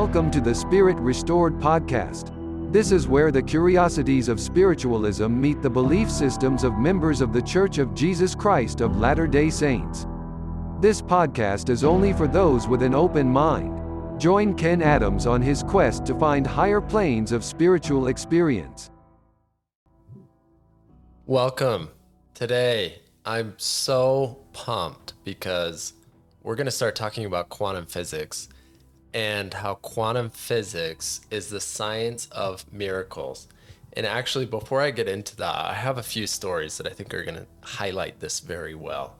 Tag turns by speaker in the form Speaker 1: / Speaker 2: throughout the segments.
Speaker 1: Welcome to the Spirit Restored podcast. This is where the curiosities of spiritualism meet the belief systems of members of the Church of Jesus Christ of Latter day Saints. This podcast is only for those with an open mind. Join Ken Adams on his quest to find higher planes of spiritual experience.
Speaker 2: Welcome. Today, I'm so pumped because we're going to start talking about quantum physics and how quantum physics is the science of miracles. And actually, before I get into that, I have a few stories that I think are going to highlight this very well.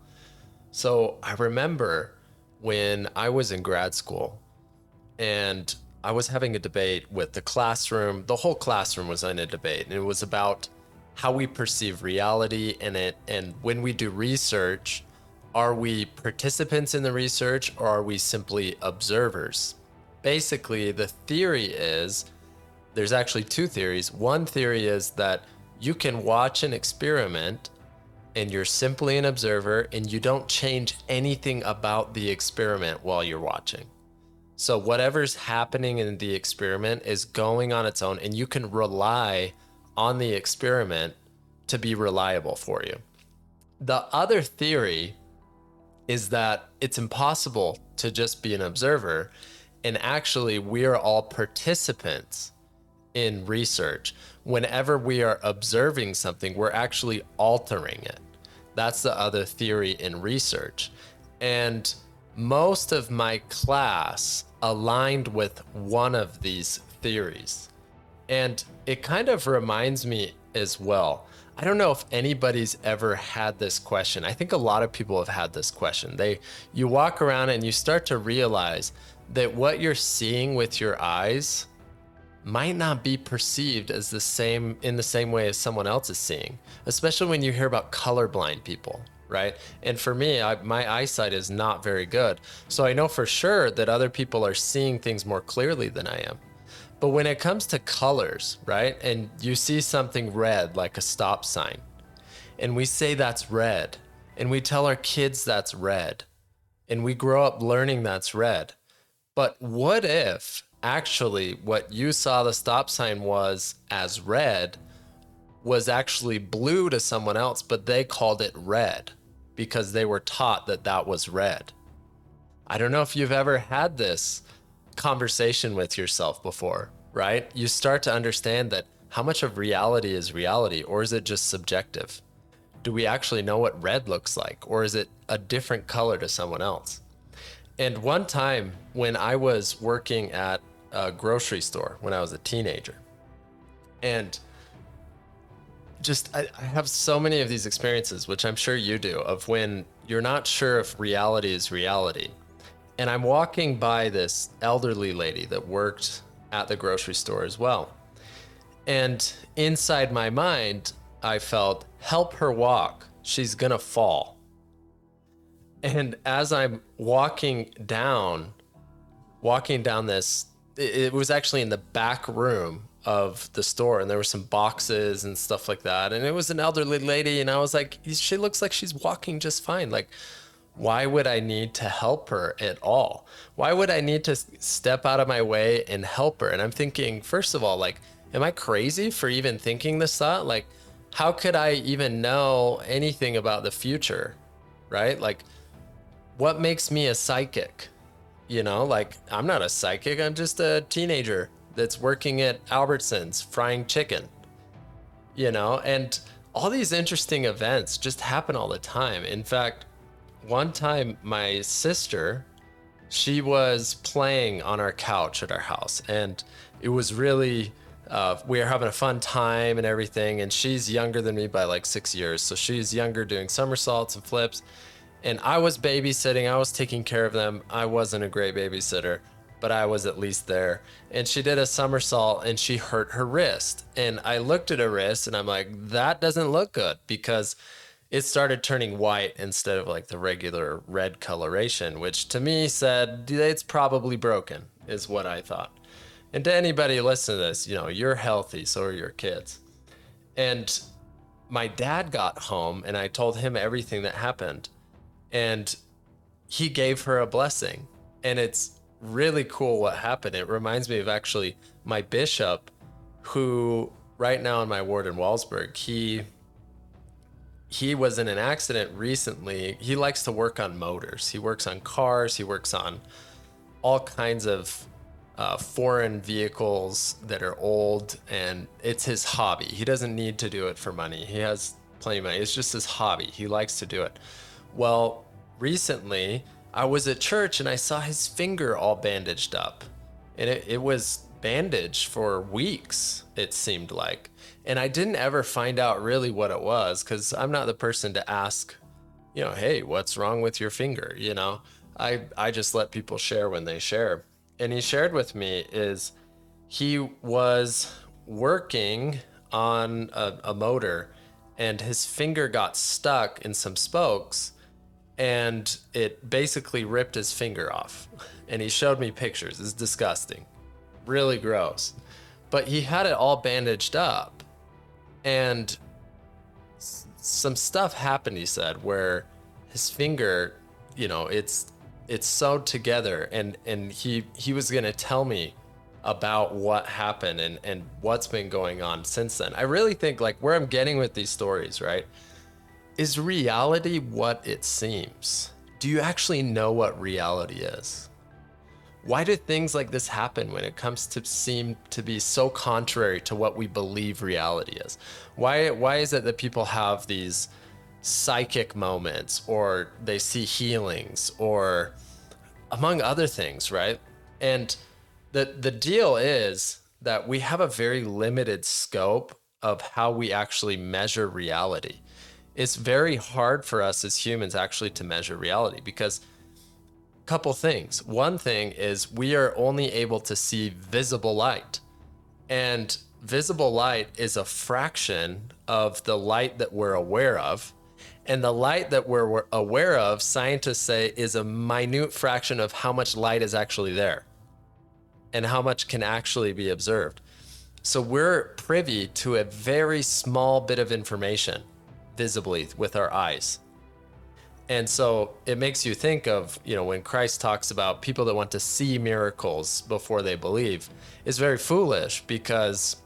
Speaker 2: So, I remember when I was in grad school and I was having a debate with the classroom. The whole classroom was in a debate, and it was about how we perceive reality and it and when we do research, are we participants in the research or are we simply observers? Basically, the theory is there's actually two theories. One theory is that you can watch an experiment and you're simply an observer and you don't change anything about the experiment while you're watching. So, whatever's happening in the experiment is going on its own, and you can rely on the experiment to be reliable for you. The other theory is that it's impossible to just be an observer and actually, we are all participants in research. Whenever we are observing something, we're actually altering it. That's the other theory in research. And most of my class aligned with one of these theories. And it kind of reminds me as well. I don't know if anybody's ever had this question. I think a lot of people have had this question. They you walk around and you start to realize that what you're seeing with your eyes might not be perceived as the same in the same way as someone else is seeing, especially when you hear about colorblind people, right? And for me, I, my eyesight is not very good. So I know for sure that other people are seeing things more clearly than I am. But when it comes to colors, right? And you see something red like a stop sign, and we say that's red, and we tell our kids that's red, and we grow up learning that's red but what if actually what you saw the stop sign was as red was actually blue to someone else, but they called it red because they were taught that that was red? I don't know if you've ever had this conversation with yourself before, right? You start to understand that how much of reality is reality, or is it just subjective? Do we actually know what red looks like, or is it a different color to someone else? And one time when I was working at a grocery store when I was a teenager, and just I, I, have so many of these experiences, which I'm sure you do, of when you're not sure if reality is reality. And I'm walking by this elderly lady that worked at the grocery store as well. And inside my mind, I felt, help her walk. She's gonna fall. And as I'm walking down, walking down this, it, was actually in the back room of the store, and there were some boxes and stuff like that. And it was an elderly lady, and I was like, she looks like she's walking just fine. Like, why would I need to help her at all? Why would I need to step out of my way and help her? And I'm thinking, first of all, like, am I crazy for even thinking this thought? Like, how could I even know anything about the future? Right? Like, what makes me a psychic? You know, like I'm not a psychic, I'm just a teenager that's working at Albertsons frying chicken. You know, and all these interesting events just happen all the time. In fact, one time my sister, she was playing on our couch at our house and it was really uh, we are having a fun time and everything and she's younger than me by like six years so she's younger doing somersaults and flips and I was babysitting, I was taking care of them. I wasn't a great babysitter, but I was at least there. And she did a somersault and she hurt her wrist. And I looked at her wrist and I'm like, that doesn't look good because it started turning white instead of like the regular red coloration, which to me said it's probably broken, is what I thought. And to anybody listening to this, you know, you're healthy, so are your kids. And my dad got home and I told him everything that happened and he gave her a blessing and it's really cool what happened. It reminds me of actually my bishop, who right now in my ward in Wellsburg, he he was in an accident recently. He likes to work on motors. He works on cars. He works on all kinds of uh, foreign vehicles that are old, and it's his hobby. He doesn't need to do it for money. He has plenty of money. It's just his hobby. He likes to do it. Well, recently I was at church and I saw his finger all bandaged up, and it, it was bandaged for weeks. It seemed like and I didn't ever find out really what it was because I'm not the person to ask, you know, hey, what's wrong with your finger? You know, I I just let people share when they share. And he shared with me is he was working on a, a motor and his finger got stuck in some spokes and it basically ripped his finger off. And he showed me pictures. It's disgusting. Really gross. But he had it all bandaged up and s- some stuff happened he said where his finger you know it's it's sewed together and and he he was to tell me about what happened and and what's been going on since then i really think like where i'm getting with these stories right is reality what it seems do you actually know what reality is why do things like this happen when it comes to seem to be so contrary to what we believe reality is? Why why is it that people have these psychic moments or they see healings or among other things, right? And the the deal is that we have a very limited scope of how we actually measure reality. It's very hard for us as humans actually to measure reality because a couple things. One thing is we are only able to see visible light. And visible light is a fraction of the light that we're aware of. And the light that we're aware of, scientists say, is a minute fraction of how much light is actually there and how much can actually be observed. So we're privy to a very small bit of information visibly with our eyes. And so it makes you think of, you know, when Christ talks about people that want to see miracles before they believe, is very foolish because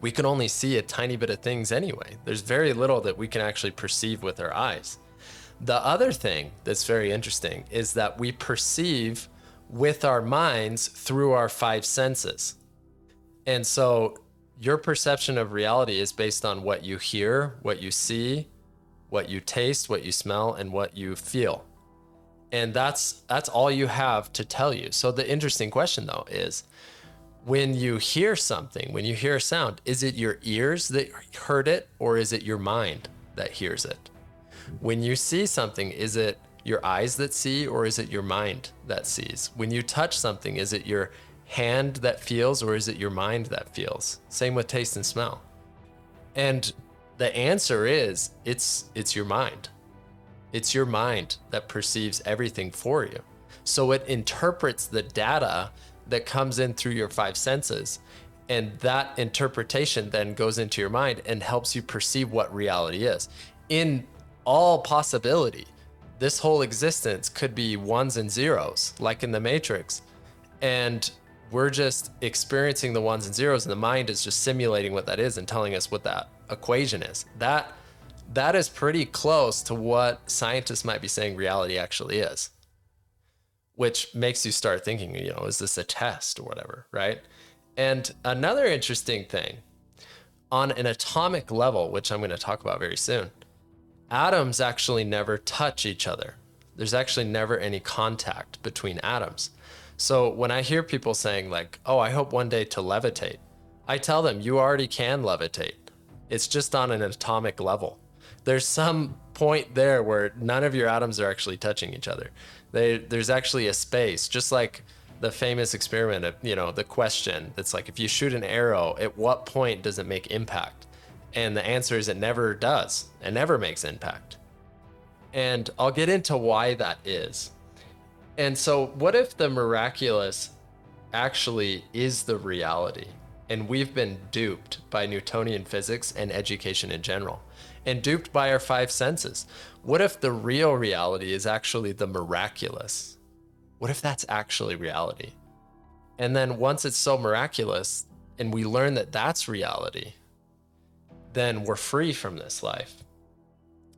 Speaker 2: we can only see a tiny bit of things anyway. There's very little that we can actually perceive with our eyes. The other thing that's very interesting is that we perceive with our minds through our five senses. And so your perception of reality is based on what you hear, what you see, what you taste, what you smell, and what you feel. And that's that's all you have to tell you. So the interesting question though is when you hear something, when you hear a sound, is it your ears that heard it or is it your mind that hears it? When you see something, is it your eyes that see or is it your mind that sees? When you touch something, is it your hand that feels or is it your mind that feels? Same with taste and smell. And the answer is it's it's your mind. It's your mind that perceives everything for you. So it interprets the data that comes in through your five senses and that interpretation then goes into your mind and helps you perceive what reality is. In all possibility, this whole existence could be ones and zeros, like in the Matrix. And we're just experiencing the ones and zeros, and the mind is just simulating what that is and telling us what that equation is. That that is pretty close to what scientists might be saying reality actually is. Which makes you start thinking, you know, is this a test or whatever, right? And another interesting thing on an atomic level, which I'm going to talk about very soon, atoms actually never touch each other. There's actually never any contact between atoms. So when I hear people saying, like, oh, I hope one day to levitate, I tell them, you already can levitate. It's just on an atomic level. There's some point there where none of your atoms are actually touching each other. They, there's actually a space, just like the famous experiment of, you know, the question that's like, if you shoot an arrow, at what point does it make impact? And the answer is it never does. It never makes impact. And I'll get into why that is. And so, what if the miraculous actually is the reality? And we've been duped by Newtonian physics and education in general, and duped by our five senses. What if the real reality is actually the miraculous? what if that's actually reality? And then once it's so miraculous and we learn that that's reality, then we're free from this life.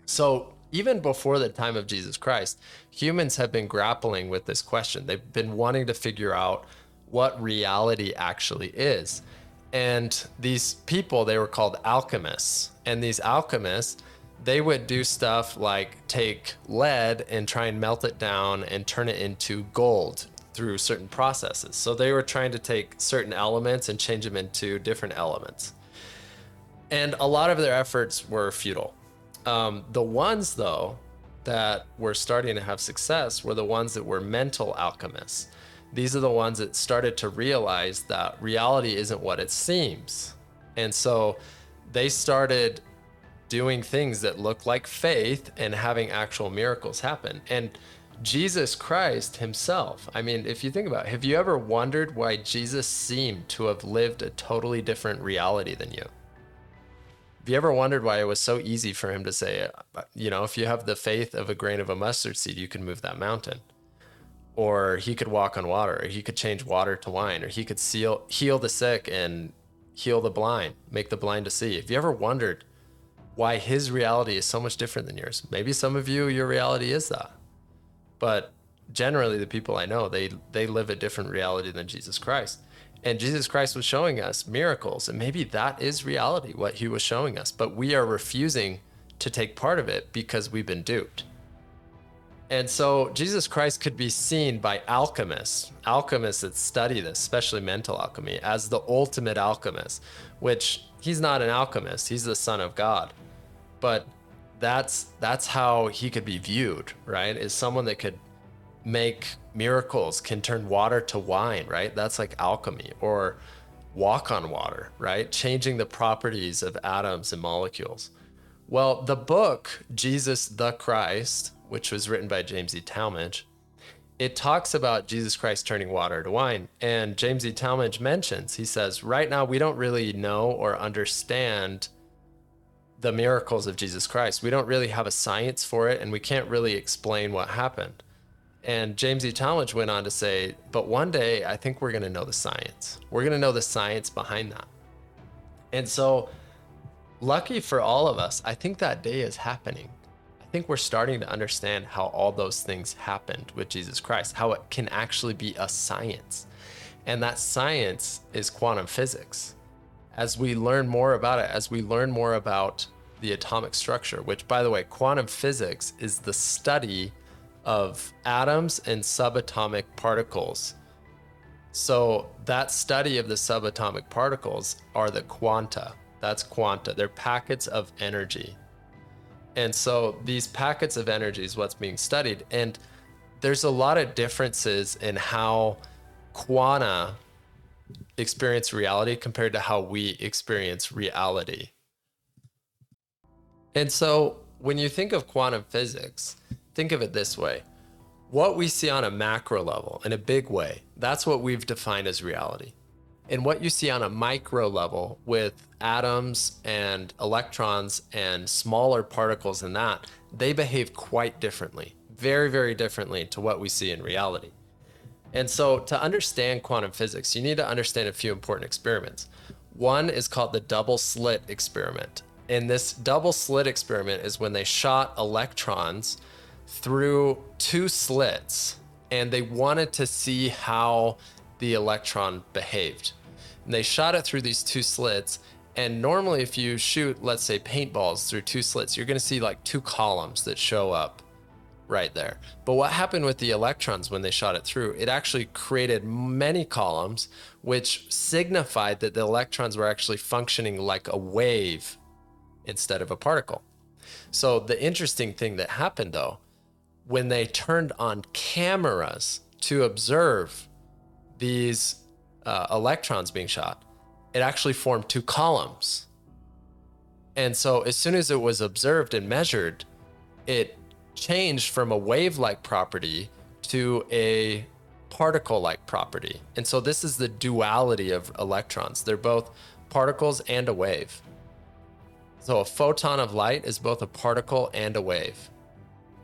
Speaker 2: So even before the time of Jesus Christ, humans have been grappling with this question. They've been wanting to figure out what reality actually is. And these people, they were called alchemists. And these alchemists, they would do stuff like take lead and try and melt it down and turn it into gold through certain processes. So they were trying to take certain elements and change them into different elements. And a lot of their efforts were futile. Um, the ones, though, that were starting to have success were the ones that were mental alchemists. These are the ones that started to realize that reality isn't what it seems. And so they started doing things that look like faith and having actual miracles happen. And Jesus Christ himself, I mean, if you think about it, have you ever wondered why Jesus seemed to have lived a totally different reality than you? Have you ever wondered why it was so easy for him to say, uh, you know, if you have the faith of a grain of a mustard seed, you can move that mountain? Or he could walk on water, or he could change water to wine, or he could seal, heal the sick and heal the blind, make the blind to see. Have you ever wondered why his reality is so much different than yours? Maybe some of you, your reality is that. But generally, the people I know, they, they live a different reality than Jesus Christ. And Jesus Christ was showing us miracles. And maybe that is reality, what he was showing us. But we are refusing to take part of it because we've been duped. And so Jesus Christ could be seen by alchemists, alchemists that study this, especially mental alchemy, as the ultimate alchemist, which he's not an alchemist, he's the son of God. But that's that's how he could be viewed, right? Is someone that could make miracles, can turn water to wine, right? That's like alchemy or walk on water, right? Changing the properties of atoms and molecules. Well, the book, Jesus the Christ, which was written by James E. Talmage, it talks about Jesus Christ turning water to wine. And James E. Talmage mentions, he says, right now we don't really know or understand the miracles of Jesus Christ. We don't really have a science for it, and we can't really explain what happened. And James E. Talmage went on to say, but one day I think we're going to know the science. We're going to know the science behind that. And so, lucky for all of us, I think that day is happening. I think we're starting to understand how all those things happened with Jesus Christ, how it can actually be a science. And that science is quantum physics. As we learn more about it, as we learn more about the atomic structure, which, by the way, quantum physics is the study of atoms and subatomic particles. So, that study of the subatomic particles are the quanta. That's quanta. They're packets of energy. And so, these packets of energy is what's being studied. And there's a lot of differences in how quanta experience reality compared to how we experience reality. And so, when you think of quantum physics, think of it this way what we see on a macro level in a big way, that's what we've defined as reality. And what you see on a micro level with atoms and electrons and smaller particles than that, they behave quite differently, very, very differently to what we see in reality. And so, to understand quantum physics, you need to understand a few important experiments. One is called the double slit experiment. And this double slit experiment is when they shot electrons through two slits and they wanted to see how the electron behaved. And they shot it through these two slits. And normally, if you shoot, let's say, paintballs through two slits, you're going to see like two columns that show up right there. But what happened with the electrons when they shot it through? It actually created many columns, which signified that the electrons were actually functioning like a wave instead of a particle. So, the interesting thing that happened though when they turned on cameras to observe these uh, electrons being shot, it actually formed two columns. And so, as soon as it was observed and measured, it changed from a wave like property to a particle like property. And so, this is the duality of electrons. They're both particles and a wave. So, a photon of light is both a particle and a wave.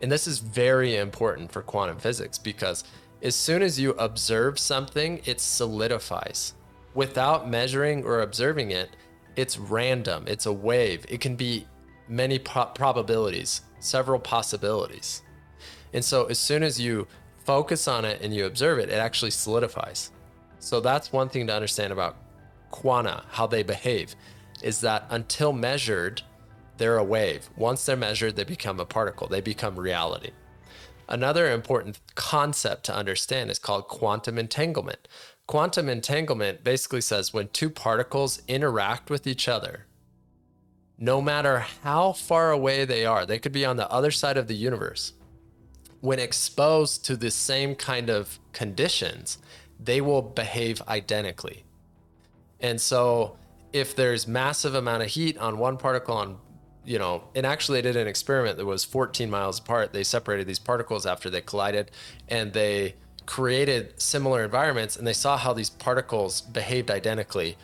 Speaker 2: And this is very important for quantum physics because As soon as you observe something, it solidifies. Without measuring or observing it, it's random, it's a wave. It can be many pro- probabilities, several possibilities. And so as soon as you focus on it and you observe it, it actually solidifies. So that's one thing to understand about quanta, how they behave, is that until measured, they're a wave. Once they're measured, they become a particle, they become reality. Another important concept to understand is called quantum entanglement. Quantum entanglement basically says when two particles interact with each other, no matter how far away they are, they could be on the other side of the universe. When exposed to the same kind of conditions, they will behave identically. And so if there's massive amount of heat on one particle on you know, and actually they did an experiment that was 14 miles apart. They separated these particles after they collided and they created similar environments and they saw how these particles behaved identically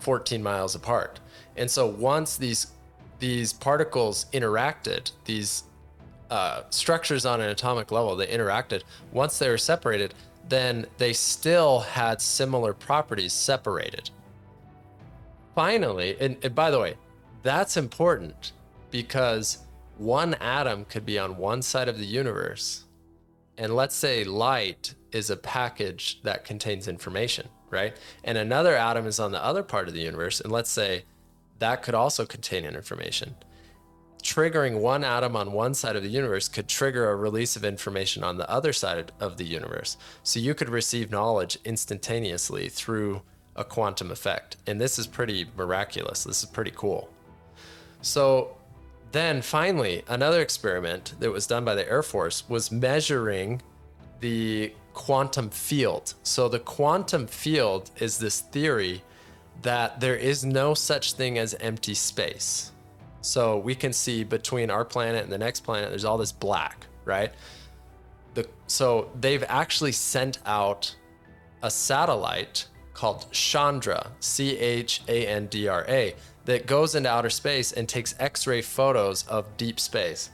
Speaker 2: 14 miles apart. And so once these these particles interacted, these uh, structures on an atomic level, they interacted. Once they were separated, then they still had similar properties separated. Finally, and, and by the way, that's important because one atom could be on one side of the universe. And let's say light is a package that contains information, right? And another atom is on the other part of the universe. And let's say that could also contain information. Triggering one atom on one side of the universe could trigger a release of information on the other side of the universe. So you could receive knowledge instantaneously through a quantum effect. And this is pretty miraculous. This is pretty cool. So then finally, another experiment that was done by the Air Force was measuring the quantum field. So the quantum field is this theory that there is no such thing as empty space. So we can see between our planet and the next planet, there's all this black, right? The, so they've actually sent out a satellite called Chandra, C H A N D R A, that goes into outer space and takes X ray photos of deep space.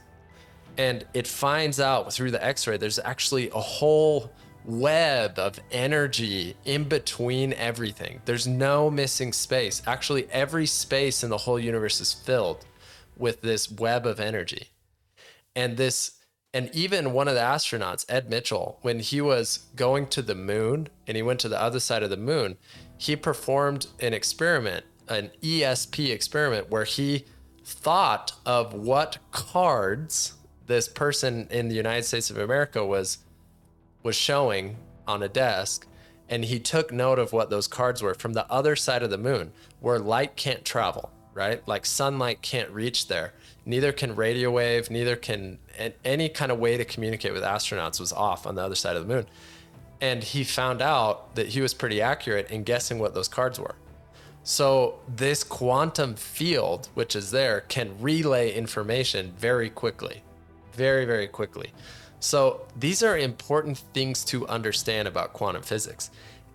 Speaker 2: And it finds out through the X ray there's actually a whole web of energy in between everything. There's no missing space. Actually, every space in the whole universe is filled with this web of energy. And this and even one of the astronauts, Ed Mitchell, when he was going to the moon and he went to the other side of the moon, he performed an experiment, an ESP experiment, where he thought of what cards this person in the United States of America was was showing on a desk and he took note of what those cards were from the other side of the moon where light can't travel right? Like sunlight can't reach there. Neither can radio wave neither can any kind of way to communicate with astronauts was off on the other side of the moon. And he found out that he was pretty accurate in guessing what those cards were so this quantum field which is there can relay information very quickly very very quickly so these are important things to understand about quantum physics.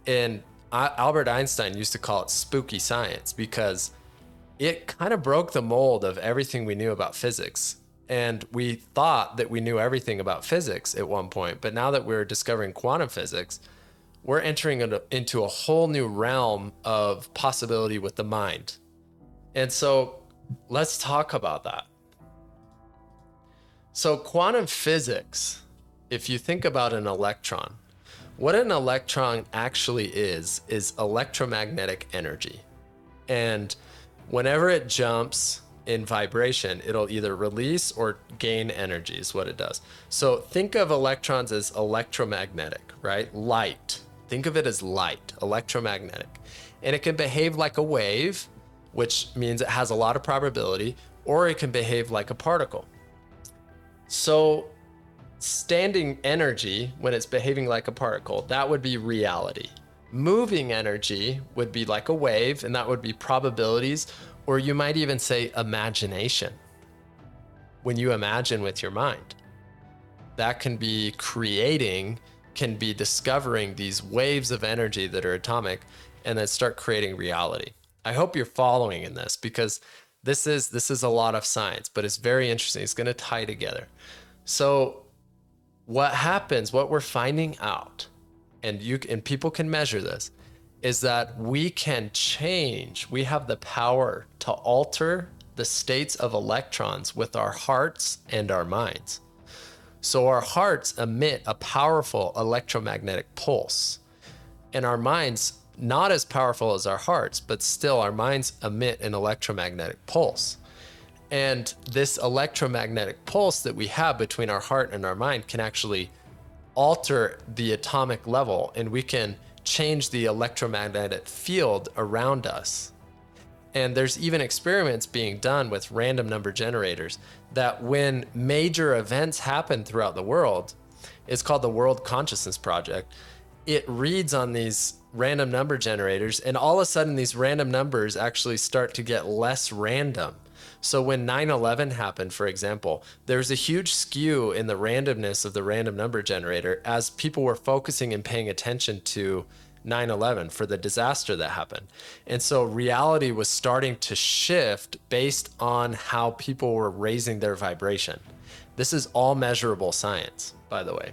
Speaker 2: And Albert Einstein used to call it spooky science because it kind of broke the mold of everything we knew about physics. And we thought that we knew everything about physics at one point, but now that we're discovering quantum physics, we're entering into a whole new realm of possibility with the mind. And so let's talk about that. So, quantum physics, if you think about an electron, what an electron actually is, is electromagnetic energy. And whenever it jumps in vibration, it'll either release or gain energy, is what it does. So, think of electrons as electromagnetic, right? Light. Think of it as light, electromagnetic. And it can behave like a wave, which means it has a lot of probability, or it can behave like a particle. So, standing energy, when it's behaving like a particle, that would be reality. Moving energy would be like a wave, and that would be probabilities, or you might even say imagination. When you imagine with your mind, that can be creating, can be discovering these waves of energy that are atomic and then start creating reality. I hope you're following in this because this is this is a lot of science, but it's very interesting. It's going to tie together. So, what happens, what we're finding out and you and people can measure this, is that we can change. We have the power to alter the states of electrons with our hearts and our minds. So our hearts emit a powerful electromagnetic pulse, and our minds not as powerful as our hearts, but still our minds emit an electromagnetic pulse. And this electromagnetic pulse that we have between our heart and our mind can actually alter the atomic level and we can change the electromagnetic field around us. And there's even experiments being done with random number generators that when major events happen throughout the world, it's called the World Consciousness Project. It reads on these random number generators, and all of a sudden, these random numbers actually start to get less random. So when 9/11 happened, for example, there was a huge skew in the randomness of the random number generator as people were focusing and paying attention to 9 11 for the disaster that happened. And so reality was starting to shift based on how people were raising their vibration. This is all measurable science, by the way.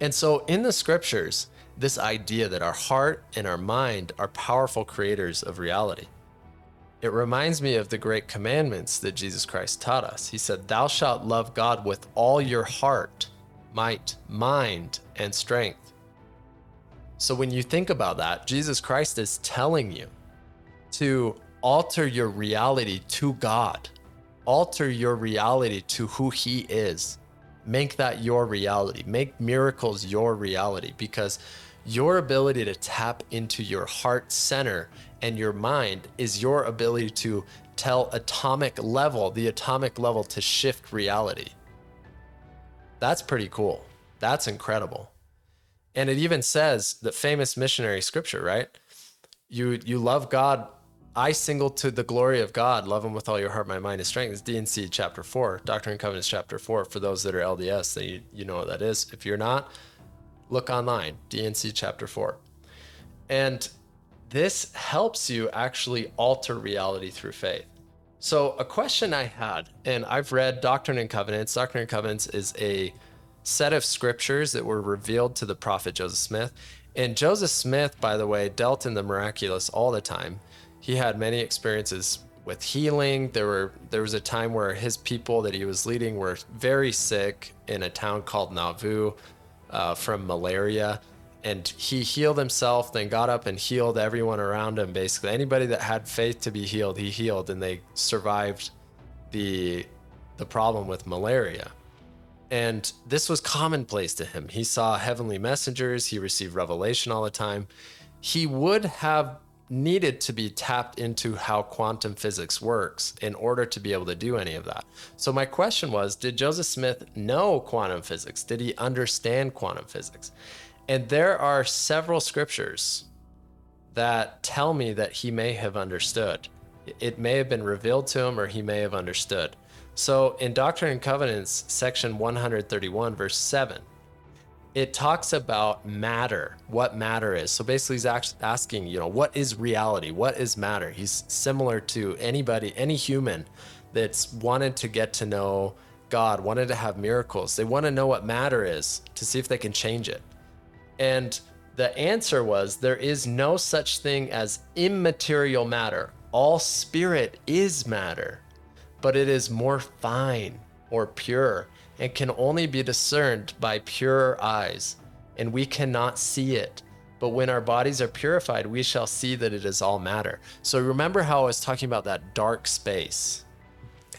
Speaker 2: And so in the scriptures, this idea that our heart and our mind are powerful creators of reality. It reminds me of the great commandments that Jesus Christ taught us. He said, Thou shalt love God with all your heart, might, mind, and strength. So when you think about that, Jesus Christ is telling you to alter your reality to God, alter your reality to who He is. Make that your reality. Make miracles your reality because your ability to tap into your heart center and your mind is your ability to tell atomic level, the atomic level to shift reality. That's pretty cool. That's incredible. And it even says the famous missionary scripture, right? You you love God. eye single to the glory of God, love him with all your heart, my mind, and strength. It's D&C chapter four, Doctrine and Covenants chapter four. For those that are LDS, then you, you know what that is. If you're not, look online, D&C chapter four. And this helps you actually alter reality through faith. So, a question I had, and I've read Doctrine and Covenants. Doctrine and Covenants is a set of scriptures that were revealed to the prophet Joseph Smith. And Joseph Smith, by the way, dealt in the miraculous all the time. He had many experiences with healing. There were there was a time where his people that he was leading were very sick in a town called Nauvoo uh, from malaria, and he healed himself. Then got up and healed everyone around him. Basically, anybody that had faith to be healed, he healed, and they survived the the problem with malaria. And this was commonplace to him. He saw heavenly messengers, he received revelation all the time. He would have needed to be tapped into how quantum physics works in order to be able to do any of that. So, my question was Did Joseph Smith know quantum physics? Did he understand quantum physics? And there are several scriptures that tell me that he may have understood. It may have been revealed to him or he may have understood. So in Doctrine and Covenants, section 131, verse 7, it talks about matter, what matter is. So basically, he's asking, you know, what is reality? What is matter? He's similar to anybody, any human that's wanted to get to know God, wanted to have miracles. They want to know what matter is to see if they can change it. And the answer was there is no such thing as immaterial matter. All spirit is matter but it is more fine or pure and can only be discerned by pure eyes, and we cannot see it. But when our bodies are purified, we shall see that it is all matter. So remember how I was talking about that dark space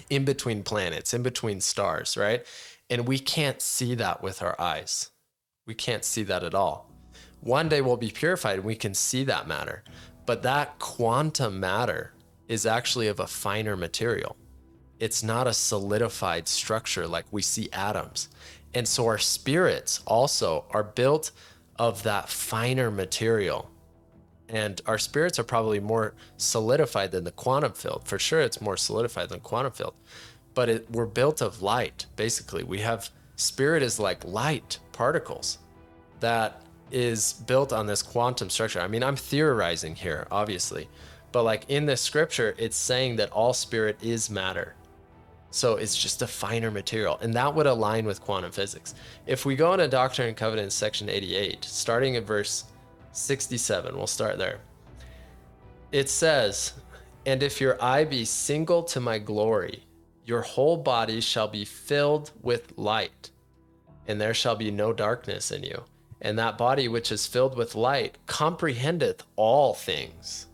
Speaker 2: in between planets, in between stars, right? And we can't see that with our eyes. We can't see that at all. One day we'll be purified and we can see that matter. But that quantum matter is actually of a finer material it's not a solidified structure like we see atoms. And so our spirits also are built of that finer material. And our spirits are probably more solidified than the quantum field. For sure, it's more solidified than quantum field. But it, we're built of light, basically. We have spirit is like light particles that is built on this quantum structure. I mean, I'm theorizing here, obviously. But like in this scripture, it's saying that all spirit is matter So it's just a finer material. And that would align with quantum physics. If we go into Doctrine and Covenants, section 88, starting at verse 67, we'll start there. It says, And if your eye be single to my glory, your whole body shall be filled with light, and there shall be no darkness in you. And that body which is filled with light comprehendeth all things.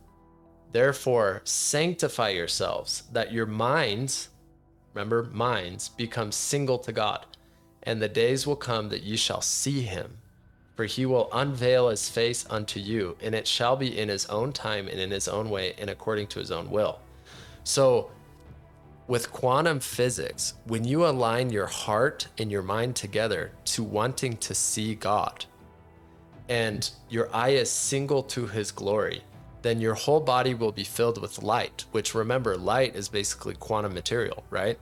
Speaker 2: Therefore, sanctify yourselves, that your minds, remember, minds, become single to God. And the days will come that ye shall see him, for he will unveil his face unto you, and it shall be in his own time and in his own way and according to his own will. So, with quantum physics, when you align your heart and your mind together to wanting to see God, and your eye is single to his glory, then your whole body will be filled with light, which remember, light is basically quantum material, right?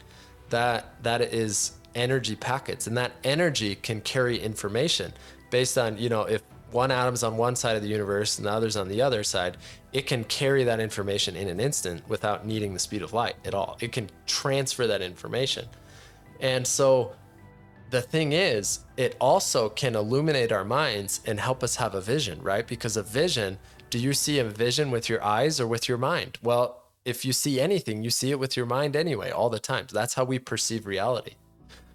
Speaker 2: That that is energy packets, and that energy can carry information based on, you know, if one atom's on one side of the universe and the other's on the other side, it can carry that information in an instant without needing the speed of light at all. It can transfer that information. And so the thing is, it also can illuminate our minds and help us have a vision, right? Because a vision, do you see a vision with your eyes or with your mind? Well, if you see anything, you see it with your mind anyway, all the time. That's how we perceive reality.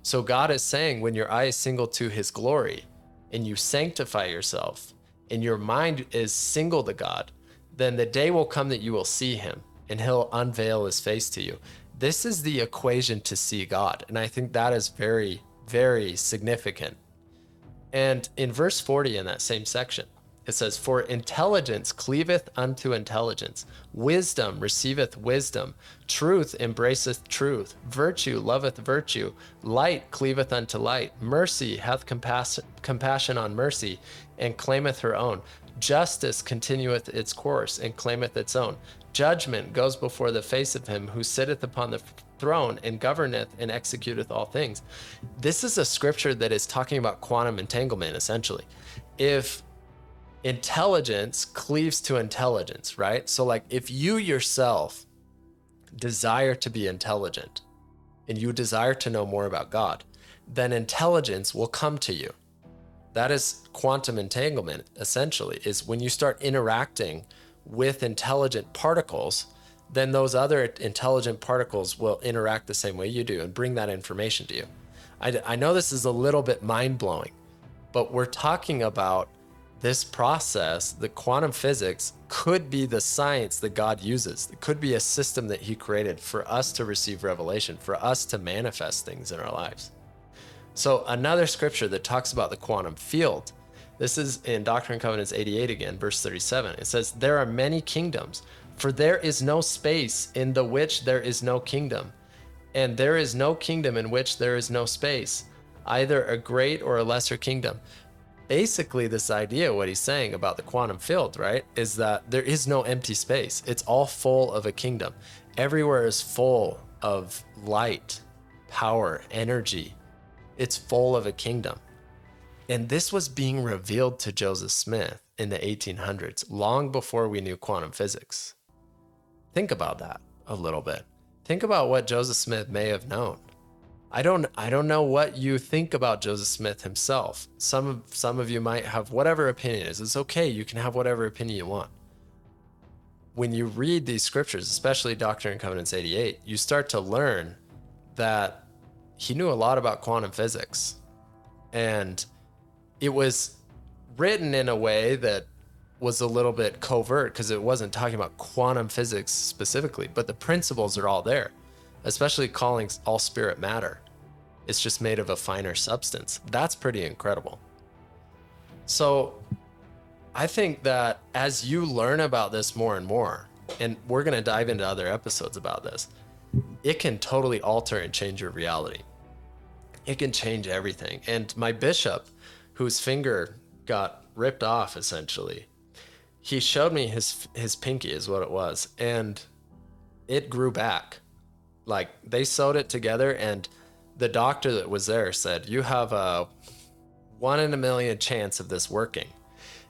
Speaker 2: So God is saying, when your eye is single to his glory and you sanctify yourself and your mind is single to God, then the day will come that you will see him and he'll unveil his face to you. This is the equation to see God. And I think that is very very significant. And in verse 40 in that same section, it says, For intelligence cleaveth unto intelligence, wisdom receiveth wisdom, truth embraceth truth, virtue loveth virtue, light cleaveth unto light, mercy hath compassion, compassion on mercy, and claimeth her own. Justice continueth its course, and claimeth its own. Judgment goes before the face of him who sitteth upon the throne and governeth and executeth all things. This is a scripture that is talking about quantum entanglement, essentially. If intelligence cleaves to intelligence, right? So, like, if you yourself desire to be intelligent and you desire to know more about God, then intelligence will come to you. That is quantum entanglement, essentially, is when you start interacting with intelligent particles, then those other intelligent particles will interact the same way you do and bring that information to you. I, I know this is a little bit mind blowing, but we're talking about this process, the quantum physics, could be the science that God uses. It could be a system that He created for us to receive revelation, for us to manifest things in our lives. So, another scripture that talks about the quantum field this is in Doctrine and Covenants 88 again, verse 37. It says, There are many kingdoms, for there is no space in the which there is no kingdom, and there is no kingdom in which there is no space, either a great or a lesser kingdom. Basically, this idea, what he's saying about the quantum field, right, is that there is no empty space. It's all full of a kingdom. Everywhere is full of light, power, energy. It's full of a kingdom. And this was being revealed to Joseph Smith in the 1800s, long before we knew quantum physics. Think about that a little bit. Think about what Joseph Smith may have known. I don't I don't know what you think about Joseph Smith himself. Some of some of you might have whatever opinion is. It's okay. You can have whatever opinion you want. When you read these scriptures, especially Doctrine and Covenants 88, you start to learn that he knew a lot about quantum physics. And it was written in a way that was a little bit covert because it wasn't talking about quantum physics specifically, but the principles are all there, especially calling all spirit matter. It's just made of a finer substance. That's pretty incredible. So I think that as you learn about this more and more, and we're going to dive into other episodes about this, it can totally alter and change your reality. It can change everything. And my bishop, whose finger got ripped off essentially. He showed me his his pinky is what it was and it grew back. Like they sewed it together and the doctor that was there said, "You have a 1 in a million chance of this working."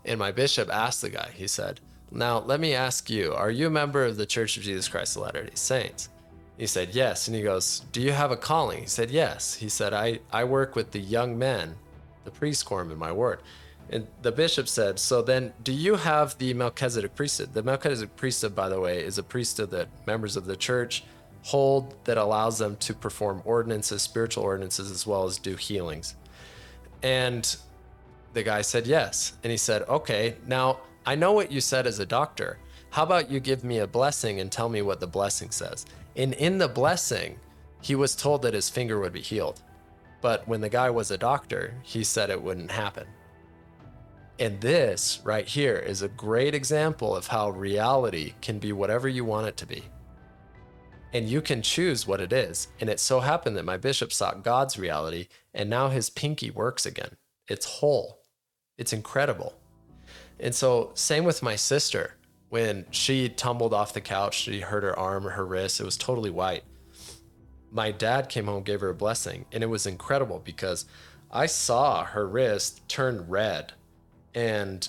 Speaker 2: And my bishop asked the guy. He said, "Now, let me ask you, are you a member of the Church of Jesus Christ of Latter-day Saints?" He said, Yes. And he goes, Do you have a calling? He said, Yes. He said, I, I work with the young men, the priest quorum in my ward. And the bishop said, So then, do you have the Melchizedek priesthood? The Melchizedek priesthood, by the way, is a priesthood that members of the church hold that allows them to perform ordinances, spiritual ordinances, as well as do healings. And the guy said, Yes. And he said, Okay, now I know what you said as a doctor. How about you give me a blessing and tell me what the blessing says? And in the blessing, he was told that his finger would be healed. But when the guy was a doctor, he said it wouldn't happen. And this right here is a great example of how reality can be whatever you want it to be. And you can choose what it is. And it so happened that my bishop sought God's reality, and now his pinky works again. It's whole. It's incredible. And so, same with my sister. When she tumbled off the couch, she hurt her arm or her wrist. It was totally white. My dad came home, gave her a blessing, and it was incredible because I saw her wrist turn red and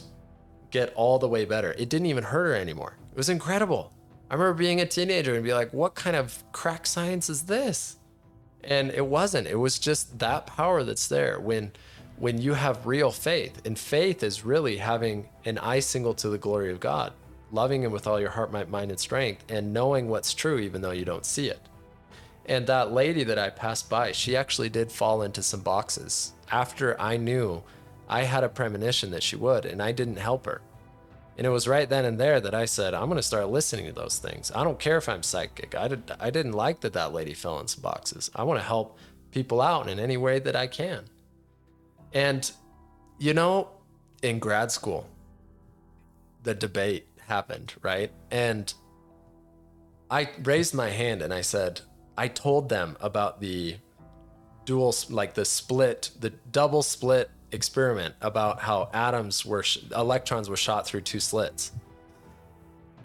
Speaker 2: get all the way better. It didn't even hurt her anymore. It was incredible. I remember being a teenager and be like, what kind of crack science is this? And it wasn't. It was just that power that's there when when you have real faith. And faith is really having an eye single to the glory of God, loving him with all your heart, might, mind, and strength, and knowing what's true even though you don't see it. And that lady that I passed by, she actually did fall into some boxes after I knew I had a premonition that she would, and I didn't help her. And it was right then and there that I said, I'm going to start listening to those things. I don't care if I'm psychic. I, did, I didn't like that that lady fell in some boxes. I want to help people out in any way that I can. And, you know, in grad school, the debate happened, right? And I raised my hand and I said, I told them about the dual, like the split, the double split experiment about how atoms were, electrons were shot through two slits.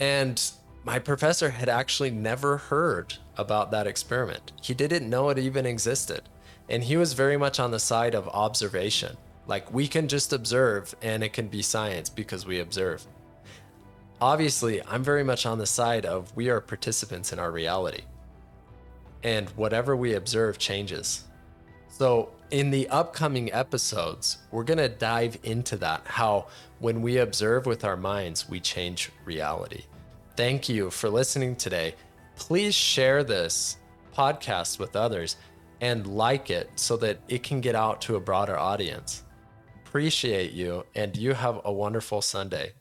Speaker 2: And my professor had actually never heard about that experiment. He didn't know it even existed. And he was very much on the side of observation. Like we can just observe and it can be science because we observe. Obviously, I'm very much on the side of we are participants in our reality. And whatever we observe changes. So, in the upcoming episodes, we're going to dive into that how when we observe with our minds, we change reality. Thank you for listening today. Please share this podcast with others and like it so that it can get out to a broader audience. Appreciate you, and you have a wonderful Sunday.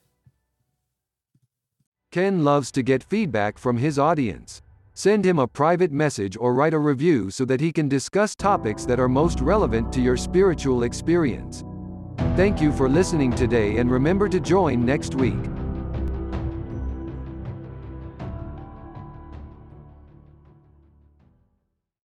Speaker 1: Ken loves to get feedback from his audience. Send him a private message or write a review so that he can discuss topics that are most relevant to your spiritual experience. Thank you for listening today and remember to join next week.